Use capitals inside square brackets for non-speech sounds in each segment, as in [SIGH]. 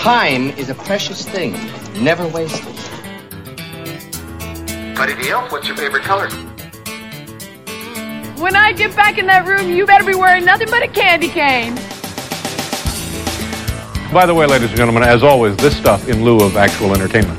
Time is a precious thing, never wasted. Buddy the Elf, what's your favorite color? When I get back in that room, you better be wearing nothing but a candy cane. By the way, ladies and gentlemen, as always, this stuff in lieu of actual entertainment.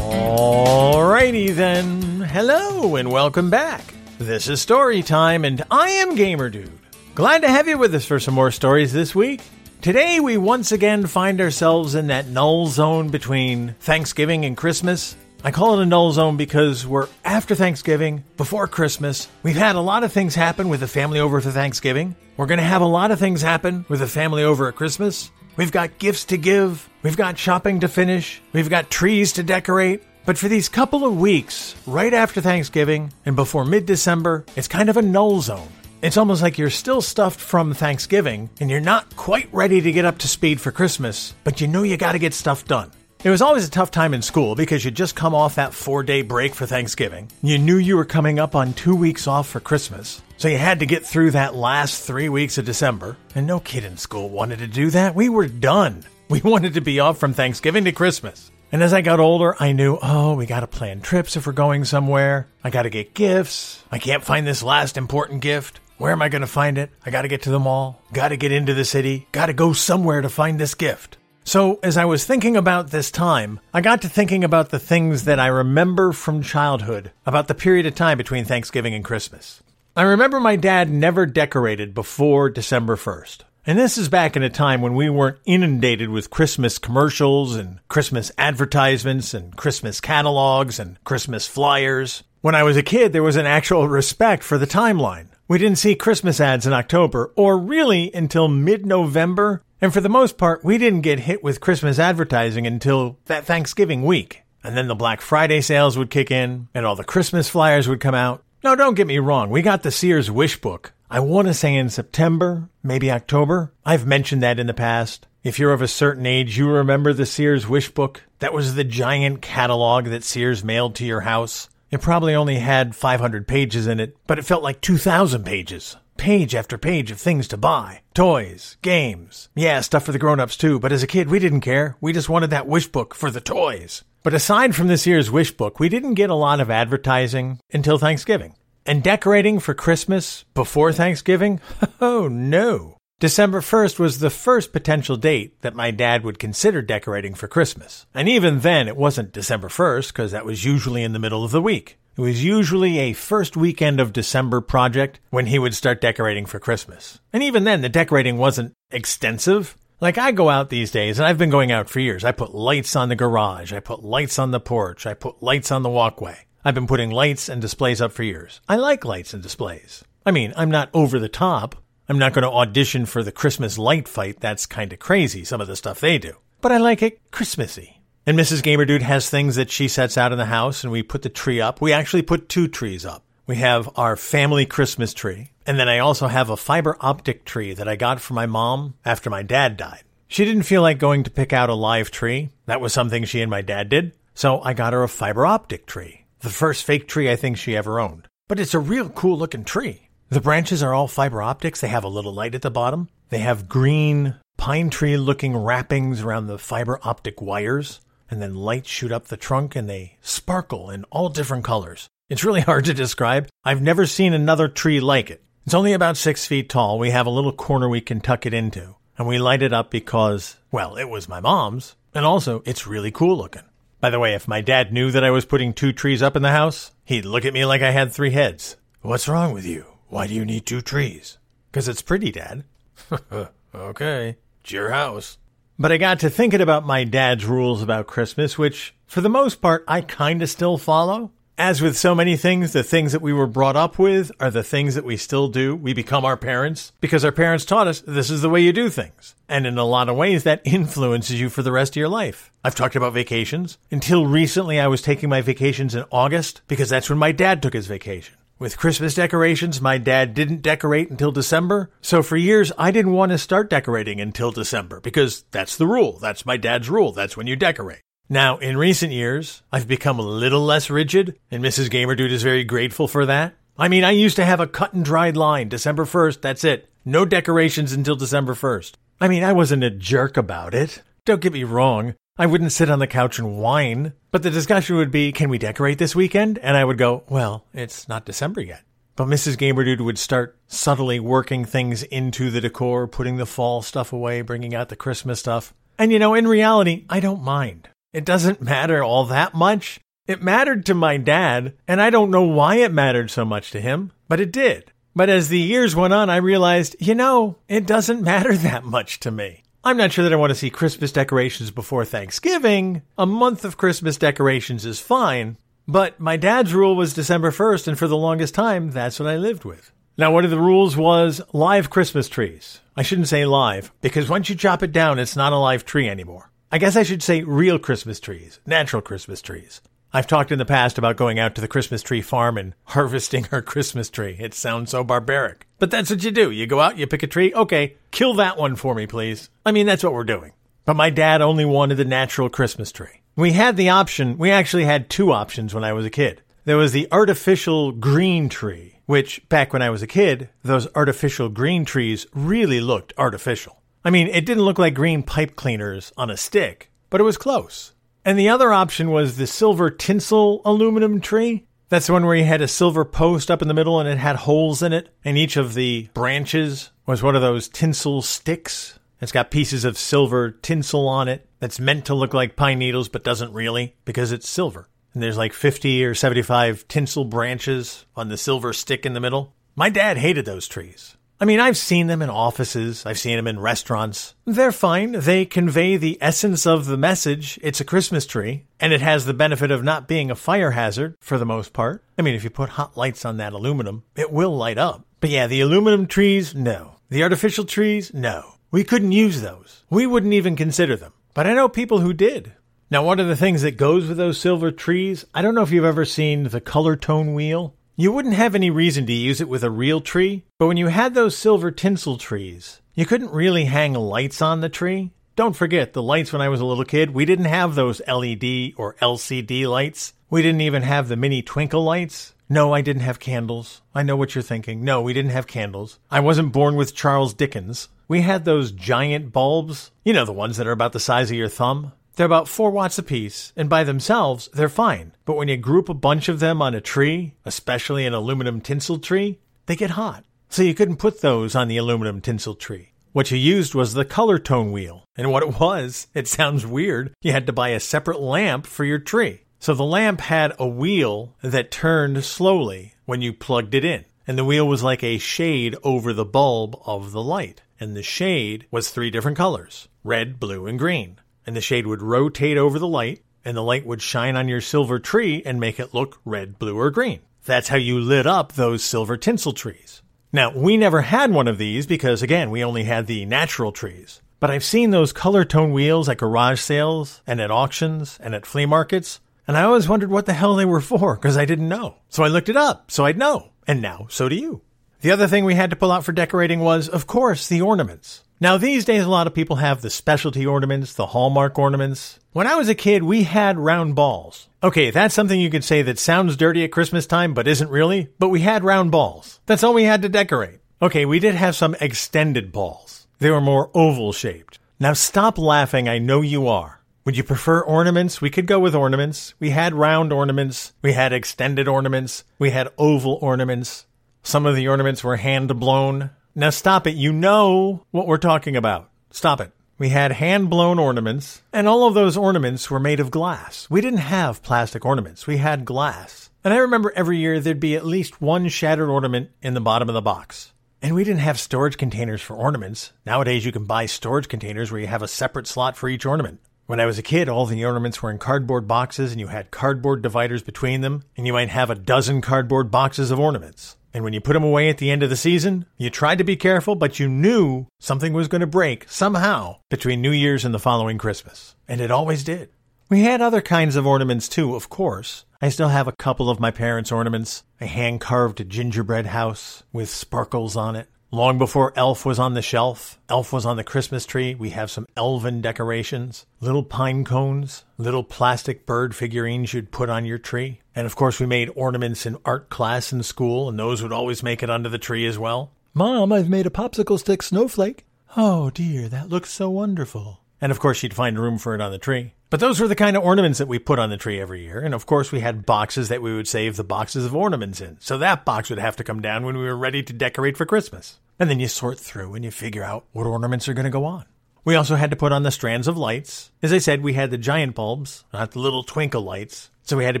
Alrighty then. Hello and welcome back. This is Story Time, and I am Gamer Dude. Glad to have you with us for some more stories this week. Today, we once again find ourselves in that null zone between Thanksgiving and Christmas. I call it a null zone because we're after Thanksgiving, before Christmas. We've had a lot of things happen with the family over for Thanksgiving. We're going to have a lot of things happen with the family over at Christmas. We've got gifts to give. We've got shopping to finish. We've got trees to decorate. But for these couple of weeks, right after Thanksgiving and before mid December, it's kind of a null zone. It's almost like you're still stuffed from Thanksgiving and you're not quite ready to get up to speed for Christmas, but you know you gotta get stuff done. It was always a tough time in school because you'd just come off that four day break for Thanksgiving. You knew you were coming up on two weeks off for Christmas. So you had to get through that last three weeks of December. And no kid in school wanted to do that. We were done. We [LAUGHS] wanted to be off from Thanksgiving to Christmas. And as I got older, I knew, oh, we gotta plan trips if we're going somewhere. I gotta get gifts. I can't find this last important gift. Where am I gonna find it? I gotta get to the mall. Gotta get into the city. Gotta go somewhere to find this gift. So, as I was thinking about this time, I got to thinking about the things that I remember from childhood about the period of time between Thanksgiving and Christmas. I remember my dad never decorated before December 1st. And this is back in a time when we weren't inundated with Christmas commercials and Christmas advertisements and Christmas catalogs and Christmas flyers. When I was a kid, there was an actual respect for the timeline. We didn't see Christmas ads in October, or really until mid November, and for the most part, we didn't get hit with Christmas advertising until that Thanksgiving week. And then the Black Friday sales would kick in, and all the Christmas flyers would come out. No, don't get me wrong, we got the Sears Wish Book. I want to say in September, maybe October. I've mentioned that in the past. If you're of a certain age, you remember the Sears Wish Book. That was the giant catalog that Sears mailed to your house. It probably only had 500 pages in it, but it felt like 2,000 pages page after page of things to buy. Toys, games. Yeah, stuff for the grown-ups too, but as a kid we didn't care. We just wanted that wish book for the toys. But aside from this year's wish book, we didn't get a lot of advertising until Thanksgiving. And decorating for Christmas before Thanksgiving? [LAUGHS] Oh no. December 1st was the first potential date that my dad would consider decorating for Christmas. And even then, it wasn't December 1st, because that was usually in the middle of the week. It was usually a first weekend of December project when he would start decorating for Christmas. And even then, the decorating wasn't extensive. Like I go out these days, and I've been going out for years. I put lights on the garage. I put lights on the porch. I put lights on the walkway. I've been putting lights and displays up for years. I like lights and displays. I mean, I'm not over the top. I'm not going to audition for the Christmas light fight. That's kind of crazy, some of the stuff they do. But I like it Christmassy. And Mrs. Gamerdude has things that she sets out in the house, and we put the tree up. We actually put two trees up. We have our family Christmas tree, and then I also have a fiber optic tree that I got for my mom after my dad died. She didn't feel like going to pick out a live tree. That was something she and my dad did. So I got her a fiber optic tree. The first fake tree I think she ever owned. But it's a real cool looking tree. The branches are all fiber optics. They have a little light at the bottom. They have green pine tree looking wrappings around the fiber optic wires and then lights shoot up the trunk and they sparkle in all different colors. It's really [LAUGHS] hard to describe. I've never seen another tree like it. It's only about six feet tall. We have a little corner we can tuck it into. And we light it up because, well, it was my mom's. And also, it's really cool looking. By the way, if my dad knew that I was putting two trees up in the house, he'd look at me like I had three heads. What's wrong with you? Why do you need two trees? Because it's pretty, Dad. [LAUGHS] okay, it's your house. But I got to thinking about my dad's rules about Christmas, which, for the most part, I kinda still follow. As with so many things, the things that we were brought up with are the things that we still do. We become our parents because our parents taught us this is the way you do things. And in a lot of ways, that influences you for the rest of your life. I've talked about vacations. Until recently, I was taking my vacations in August because that's when my dad took his vacation. With Christmas decorations, my dad didn't decorate until December, so for years I didn't want to start decorating until December because that's the rule. That's my dad's rule. That's when you decorate. Now, in recent years, I've become a little less rigid, and Mrs. Gamerdude is very grateful for that. I mean, I used to have a cut and dried line December 1st, that's it. No decorations until December 1st. I mean, I wasn't a jerk about it. Don't get me wrong. I wouldn't sit on the couch and whine, but the discussion would be, can we decorate this weekend? And I would go, well, it's not December yet. But Mrs. Gamerdude would start subtly working things into the decor, putting the fall stuff away, bringing out the Christmas stuff. And you know, in reality, I don't mind. It doesn't matter all that much. It mattered to my dad, and I don't know why it mattered so much to him, but it did. But as the years went on, I realized, you know, it doesn't matter [LAUGHS] that much to me. I'm not sure that I want to see Christmas decorations before Thanksgiving. A month of Christmas decorations is fine, but my dad's rule was December 1st, and for the longest time, that's what I lived with. Now, one of the rules was live Christmas trees. I shouldn't say live, because once you chop it down, it's not a live tree anymore. I guess I should say real Christmas trees, natural Christmas trees. I've talked in the past about going out to the Christmas tree farm and [LAUGHS] harvesting our Christmas tree. It sounds so barbaric. But that's what you do. You go out, you pick a tree. Okay, kill that one for me, please. I mean, that's what we're doing. But my dad only wanted the natural Christmas tree. We had the option, we actually had two options when I was a kid. There was the artificial green tree, which back when I was a kid, those artificial green trees really looked artificial. I mean, it didn't look like green pipe cleaners on a stick, but it was close. And the other option was the silver tinsel aluminum tree. That's the one where you had a silver post up in the middle and it had holes in it, and each of the branches was one of those tinsel sticks. It's got pieces of silver tinsel on it that's meant to look like pine needles but doesn't really because it's silver. And there's like 50 or 75 tinsel branches on the silver stick in the middle. My dad hated those trees. I mean, I've seen them in offices, I've seen them in restaurants. They're fine. They convey the essence of the message. It's a Christmas tree, and it has the benefit of not being a fire hazard for the most part. I mean, if you put hot lights on that aluminum, it will light up. But yeah, the aluminum trees, no. The artificial trees, no. We couldn't use those. We wouldn't even consider them. But I know people who did. Now, one of the things that goes with those silver trees, I don't know if you've ever seen the color tone wheel. You wouldn't have any reason to use it with a real tree, but when you had those silver tinsel trees, you couldn't really hang lights on the tree. Don't forget, the lights when I was a little kid, we didn't have those LED or LCD lights. We didn't even have the mini twinkle lights. No, I didn't have candles. I know what you're thinking. No, we didn't have candles. I wasn't born with Charles Dickens. We had those giant bulbs. You know, the ones that are about the size of your thumb. They're about 4 watts apiece, and by themselves, they're fine. But when you group a bunch of them on a tree, especially an aluminum tinsel tree, they get hot. So you couldn't put those on the aluminum tinsel tree. What you used was the color tone wheel. And what it was, it sounds weird, you had to buy a separate lamp for your tree. So the lamp had a wheel that turned slowly when you plugged it in. And the wheel was like a shade over the bulb of the light. And the shade was three different colors red, blue, and green and the shade would rotate over the light, and the light would shine on your silver tree and make it look red, blue, or green. That's how you lit up those silver tinsel trees. Now, we never had one of these because, again, we only had the natural trees. But I've seen those color tone wheels at garage sales and at auctions and at flea markets, and I always wondered what the hell they were for because I didn't know. So I looked it up so I'd know. And now, so do you. The other thing we had to pull out for decorating was, of course, the ornaments. Now, these days, a lot of people have the specialty ornaments, the hallmark ornaments. When I was a kid, we had round balls. Okay, that's something you could say that sounds dirty at Christmas time, but isn't really. But we had round balls. That's all we had to decorate. Okay, we did have some extended balls. They were more oval shaped. Now stop laughing, I know you are. Would you prefer ornaments? We could go with ornaments. We had round ornaments. We had extended ornaments. We had oval ornaments. Some of the ornaments were hand blown. Now stop it. You know what we're talking about. Stop it. We had hand blown ornaments, and all of those ornaments were made of glass. We didn't have plastic ornaments, we had glass. And I remember every year there'd be at least one shattered ornament in the bottom of the box. And we didn't have storage containers for ornaments. Nowadays, you can buy storage containers where you have a separate slot for each ornament. When I was a kid, all the ornaments were in cardboard boxes, and you had cardboard dividers between them, and you might have a dozen cardboard boxes of ornaments. And when you put them away at the end of the season, you tried to be careful, but you knew something was going to break somehow between New Year's and the following Christmas. And it always did. We had other kinds of ornaments too, of course. I still have a couple of my parents' ornaments a hand carved gingerbread house with sparkles on it, Long before Elf was on the shelf, Elf was on the Christmas tree, we have some elven decorations, little pine cones, little plastic bird figurines you'd put on your tree. And of course, we made ornaments in art class in school, and those would always make it under the tree as well. Mom, I've made a popsicle stick snowflake. Oh dear, that looks so wonderful. And of course, she'd find room for it on the tree. But those were the kind of ornaments that we put on the tree every year. And of course, we had boxes that we would save the boxes of ornaments in. So that box would have to come down when we were ready to decorate for Christmas. And then you sort through and you figure out what ornaments are going to go on. We also had to put on the strands of lights. As I said, we had the giant bulbs, not the little twinkle lights. So we had to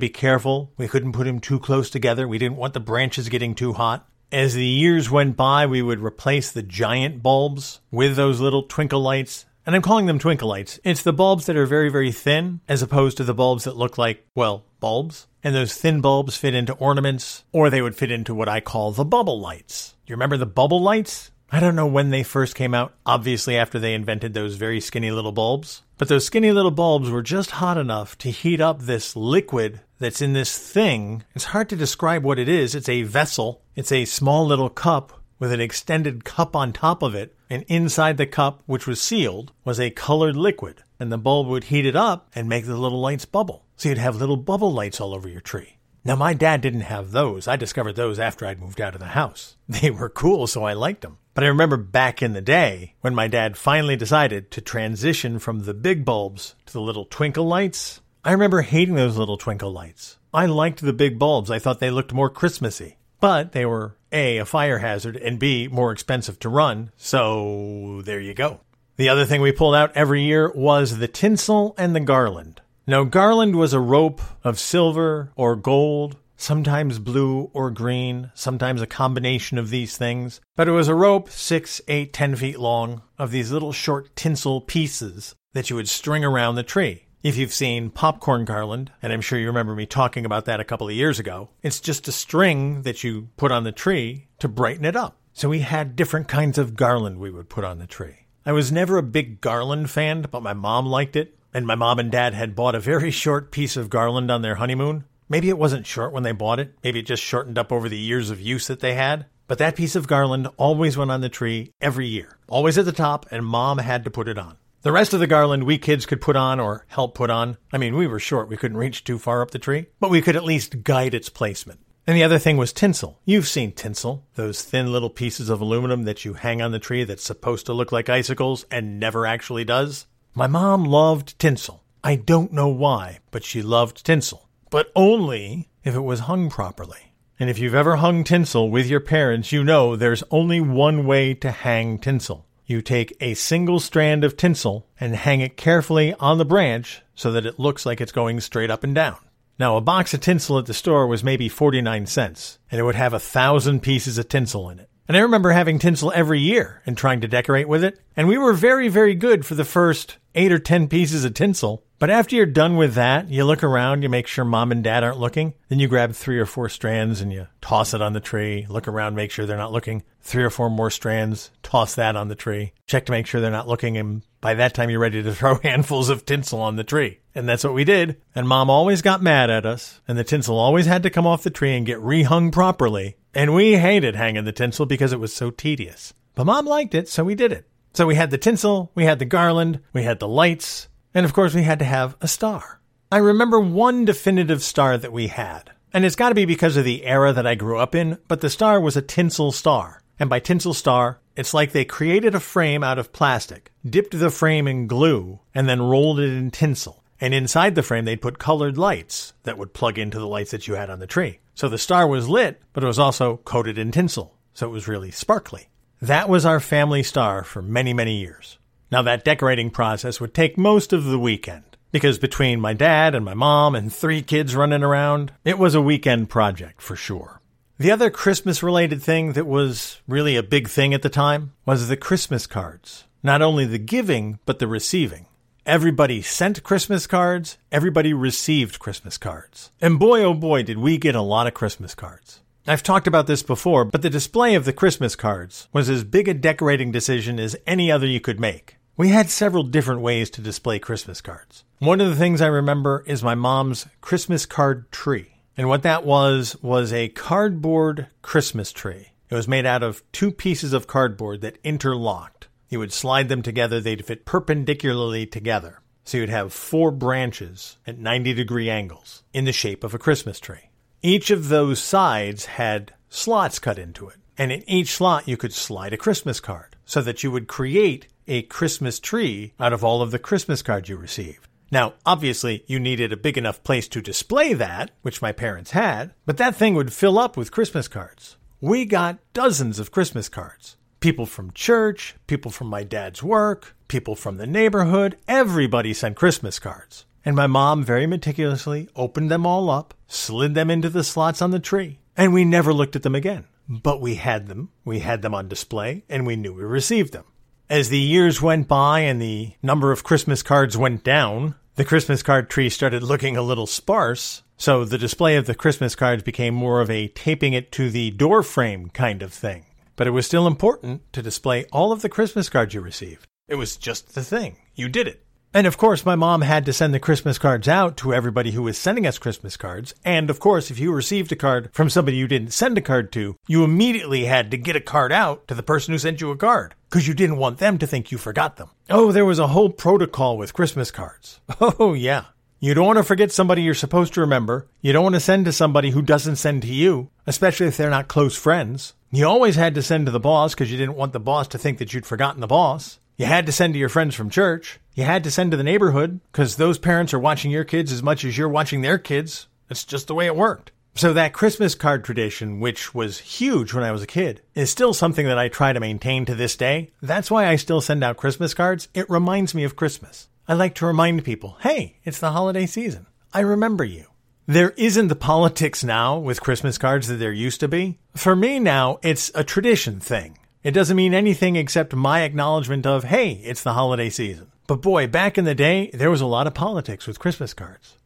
be careful. We couldn't put them too close together. We didn't want the branches getting too hot. As the years went by, we would replace the giant bulbs with those little twinkle lights. And I'm calling them twinkle lights. It's the bulbs that are very, very thin, as opposed to the bulbs that look like, well, bulbs. And those thin bulbs fit into ornaments, or they would fit into what I call the bubble lights. You remember the bubble lights? I don't know when they first came out, obviously after they invented those very skinny little bulbs. But those skinny little bulbs were just hot enough to heat up this liquid that's in this thing. It's hard to describe what it is. It's a vessel. It's a small little cup with an extended cup on top of it. And inside the cup, which was sealed, was a colored liquid. And the bulb would heat it up and make the little lights bubble. So you'd have little bubble lights all over your tree. Now, my dad didn't have those. I discovered those after I'd moved out of the house. [LAUGHS] They were cool, so I liked them. But I remember back in the day when my dad finally decided to transition from the big bulbs to the little twinkle lights. I remember hating those little twinkle lights. I liked the big bulbs. I thought they looked more Christmassy. But they were A, a fire hazard, and B, more expensive to run. So there you go. The other thing we pulled out every year was the tinsel and the garland. Now, garland was a rope of silver or gold, sometimes blue or green, sometimes a combination of these things. But it was a rope six, eight, ten feet long of these little short tinsel pieces that you would string around the tree. If you've seen popcorn garland, and I'm sure you remember me talking about that a couple of years ago, it's just a string that you put on the tree to brighten it up. So we had different kinds of garland we would put on the tree. I was never a big garland fan, but my mom liked it and my mom and dad had bought a very short piece of garland on their honeymoon. Maybe it wasn't short when they bought it. Maybe it just shortened up over the years of use that they had. But that piece of garland always went on the tree every year, always at the top, and mom had to put it on. The rest of the garland we kids could put on or help put on. I mean, we were short, we couldn't reach too far up the tree, but we could at least guide its placement. And the other thing was tinsel. You've seen tinsel, those thin little pieces of aluminum that you hang on the tree that's supposed to look like icicles and never actually does. My mom loved tinsel. I don't know why, but she loved tinsel. But only if it was hung properly. And if you've ever hung tinsel with your parents, you know there's only one way to hang tinsel. You take a single strand of tinsel and hang it carefully on the branch so that it looks like it's going straight up and down. Now, a box of tinsel at the store was maybe 49 cents, and it would have a thousand pieces of tinsel in it. And I remember having tinsel every year and trying to decorate with it. And we were very, very good for the first eight or ten pieces of tinsel. But after you're done with that, you look around, you make sure mom and dad aren't looking. Then you grab three or four strands and you toss it on the tree. Look around, make sure they're not looking. Three or four more strands, toss that on the tree. Check to make sure they're not looking. And by that time, you're ready to [LAUGHS] throw handfuls of tinsel on the tree. And that's what we did. And mom always got mad at us. And the tinsel always had to come off the tree and get rehung properly. And we hated hanging the tinsel because it was so tedious. But mom liked it, so we did it. So we had the tinsel, we had the garland, we had the lights, and of course we had to have a star. I remember one definitive star that we had. And it's gotta be because of the era that I grew up in, but the star was a tinsel star. And by tinsel star, it's like they created a frame out of plastic, dipped the frame in glue, and then rolled it in tinsel. And inside the frame, they'd put colored lights that would plug into the lights that you had on the tree. So the star was lit, but it was also coated in tinsel. So it was really sparkly. That was our family star for many, many years. Now that decorating process would take most of the weekend. Because between my dad and my mom and three kids running around, it was a weekend project for sure. The other Christmas related thing that was really a big thing at the time was the Christmas cards. Not only the giving, but the receiving. Everybody sent Christmas cards, everybody received Christmas cards. And boy, oh boy, did we get a lot of Christmas cards. I've talked about this before, but the display of the Christmas cards was as big a decorating decision as any other you could make. We had several different ways to display Christmas cards. One of the things I remember is my mom's Christmas card tree. And what that was, was a cardboard Christmas tree. It was made out of two pieces of cardboard that interlocked. You would slide them together, they'd fit perpendicularly together. So you'd have four branches at 90 degree angles in the shape of a Christmas tree. Each of those sides had slots cut into it. And in each slot, you could slide a Christmas card. so that you would create a Christmas tree out of all of the Christmas cards you received. Now, obviously, you needed a big enough place to display that, which my parents had, but that thing would fill up with Christmas cards. We got dozens of Christmas cards. People from church, people from my dad's work, people from the neighborhood, everybody sent Christmas cards. And my mom very meticulously opened them all up, slid them into the slots on the tree, and we never looked at them again. But we had them, we had them on display, and we knew we received them. As the years went by and the number of Christmas cards went down, the Christmas card tree started looking a little sparse, so the display of the Christmas cards became more of a taping it to the door frame kind of thing. But it was still important to display all of the Christmas cards you received. It was just the thing. You did it. And of course, my mom had to send the Christmas cards out to everybody who was sending us Christmas cards. And of course, if you received a card from somebody you didn't send a card to, you immediately had to get a card out to the person who sent you a card because you didn't want them to think you forgot them. Oh, there was a whole protocol with Christmas cards. [LAUGHS] Oh, yeah. You don't want to forget somebody you're supposed to remember. You don't want to send to somebody who doesn't send to you, especially if they're not close friends. You always had to send to the boss because you didn't want the boss to think that you'd forgotten the boss. You had to send to your friends from church. You had to send to the neighborhood because those parents are watching your kids as much as you're watching their kids. It's just the way it worked. So that Christmas card tradition, which was huge when I was a kid, is still something that I try to maintain to this day. That's why I still send out Christmas cards. It reminds me of Christmas. I like to remind people, hey, it's the holiday season. I remember you. There isn't the politics now with Christmas cards that there used to be. For me now, it's a tradition thing. It doesn't mean anything except my acknowledgement of, hey, it's the holiday season. But boy, back in the day, there was a lot of politics with Christmas cards.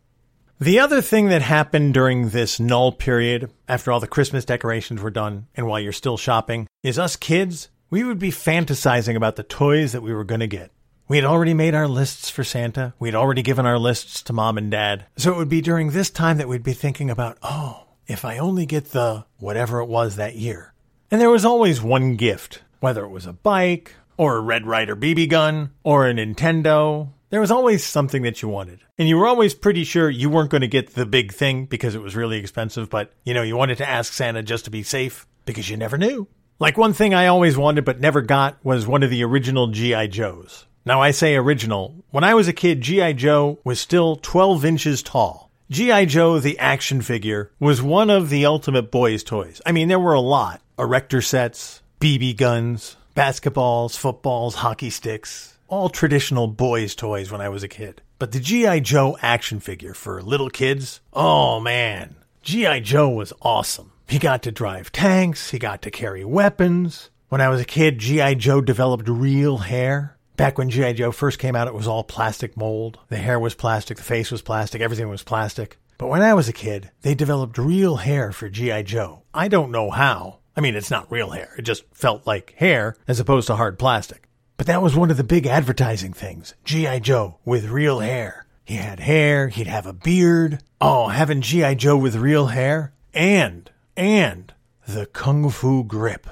The other thing that happened during this null period, after all the Christmas decorations were done and while you're still shopping, is us kids, we would be fantasizing about the toys that we were going to get. We had already made our lists for Santa. We had already given our lists to mom and dad. So it would be during this time that we'd be thinking about, oh, if I only get the whatever it was that year. And there was always one gift, whether it was a bike, or a Red Ryder BB gun, or a Nintendo. There was always something that you wanted. And you were always pretty sure you weren't going to get the big thing because it was really expensive, but you know, you wanted to ask Santa just to be safe because you never knew. Like one thing I always wanted but never got was one of the original G.I. Joes. Now I say original. When I was a kid, G.I. Joe was still 12 inches tall. G.I. Joe, the action figure, was one of the ultimate boys' toys. I mean, there were a lot, erector sets, BB guns, basketballs, footballs, hockey sticks, all traditional boys' toys when I was a kid. But the G.I. Joe action figure for little kids, oh man, G.I. Joe was awesome. He got to drive tanks, he got to carry weapons. When I was a kid, G.I. Joe developed real hair. Back when G.I. Joe first came out, it was all plastic mold. The hair was plastic, the face was plastic, everything was plastic. But when I was a kid, they developed real hair for G.I. Joe. I don't know how. I mean, it's not real hair. It just felt like hair as opposed to hard plastic. But that was one of the big advertising things. G.I. Joe with real hair. He had hair, he'd have a beard. Oh, having G.I. Joe with real hair. And, and the Kung Fu grip.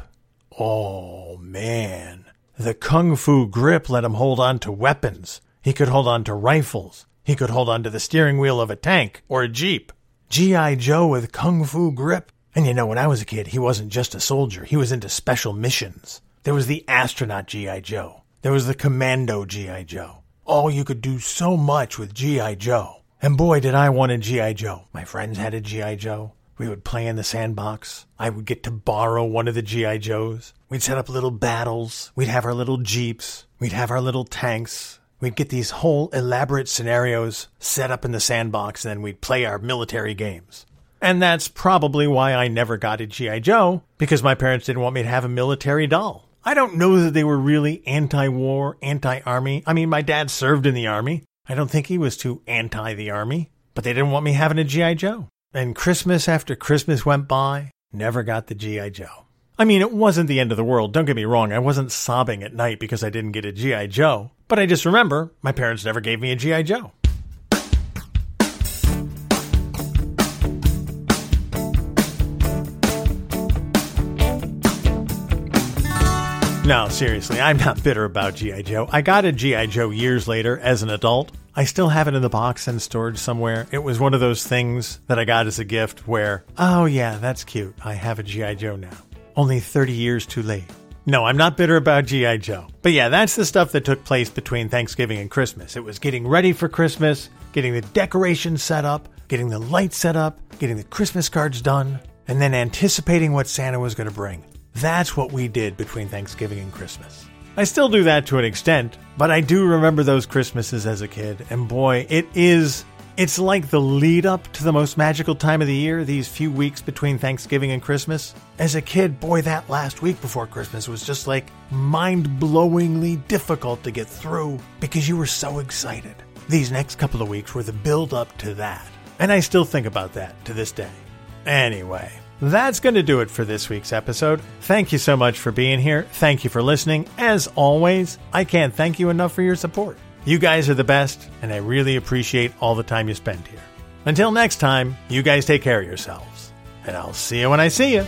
Oh, man. The Kung Fu grip let him hold on to weapons. He could hold on to rifles. He could hold on to the steering wheel of a tank or a Jeep. G.I. Joe with Kung Fu grip. And you know, when I was a kid, he wasn't just a soldier, he was into special missions. There was the astronaut G.I. Joe. There was the commando G.I. Joe. Oh, you could do so much with G.I. Joe. And boy, did I want a G.I. Joe. My friends had a G.I. Joe. We would play in the sandbox. I would get to borrow one of the G.I. Joes. We'd set up little battles. We'd have our little Jeeps. We'd have our little tanks. We'd get these whole elaborate scenarios set up in the sandbox, and then we'd play our military games. And that's probably why I never got a G.I. Joe, because my parents didn't want me to have a military doll. I don't know that they were really anti war, anti army. I mean, my dad served in the army. I don't think he was too anti the army, but they didn't want me having a G.I. Joe. And Christmas after Christmas went by, never got the G.I. Joe. I mean, it wasn't the end of the world. Don't get me wrong. I wasn't sobbing at night because I didn't get a G.I. Joe. But I just remember my parents never gave me a G.I. Joe. No, seriously, I'm not bitter about G.I. Joe. I got a G.I. Joe years later as an adult. I still have it in the box and storage somewhere. It was one of those things that I got as a gift where, oh yeah, that's cute. I have a G.I. Joe now. Only 30 years too late. No, I'm not bitter about G.I. Joe. But yeah, that's the stuff that took place between Thanksgiving and Christmas. It was getting ready for Christmas, getting the decorations set up, getting the lights set up, getting the Christmas cards done, and then anticipating what Santa was going to bring. That's what we did between Thanksgiving and Christmas. I still do that to an extent, but I do remember those Christmases as a kid, and boy, it is. It's like the lead up to the most magical time of the year, these few weeks between Thanksgiving and Christmas. As a kid, boy, that last week before Christmas was just like mind blowingly difficult to get through because you were so excited. These next couple of weeks were the build up to that. And I still think about that to this day. Anyway, that's going to do it for this week's episode. Thank you so much for being here. Thank you for listening. As always, I can't thank you enough for your support. You guys are the best, and I really appreciate all the time you spend here. Until next time, you guys take care of yourselves, and I'll see you when I see you.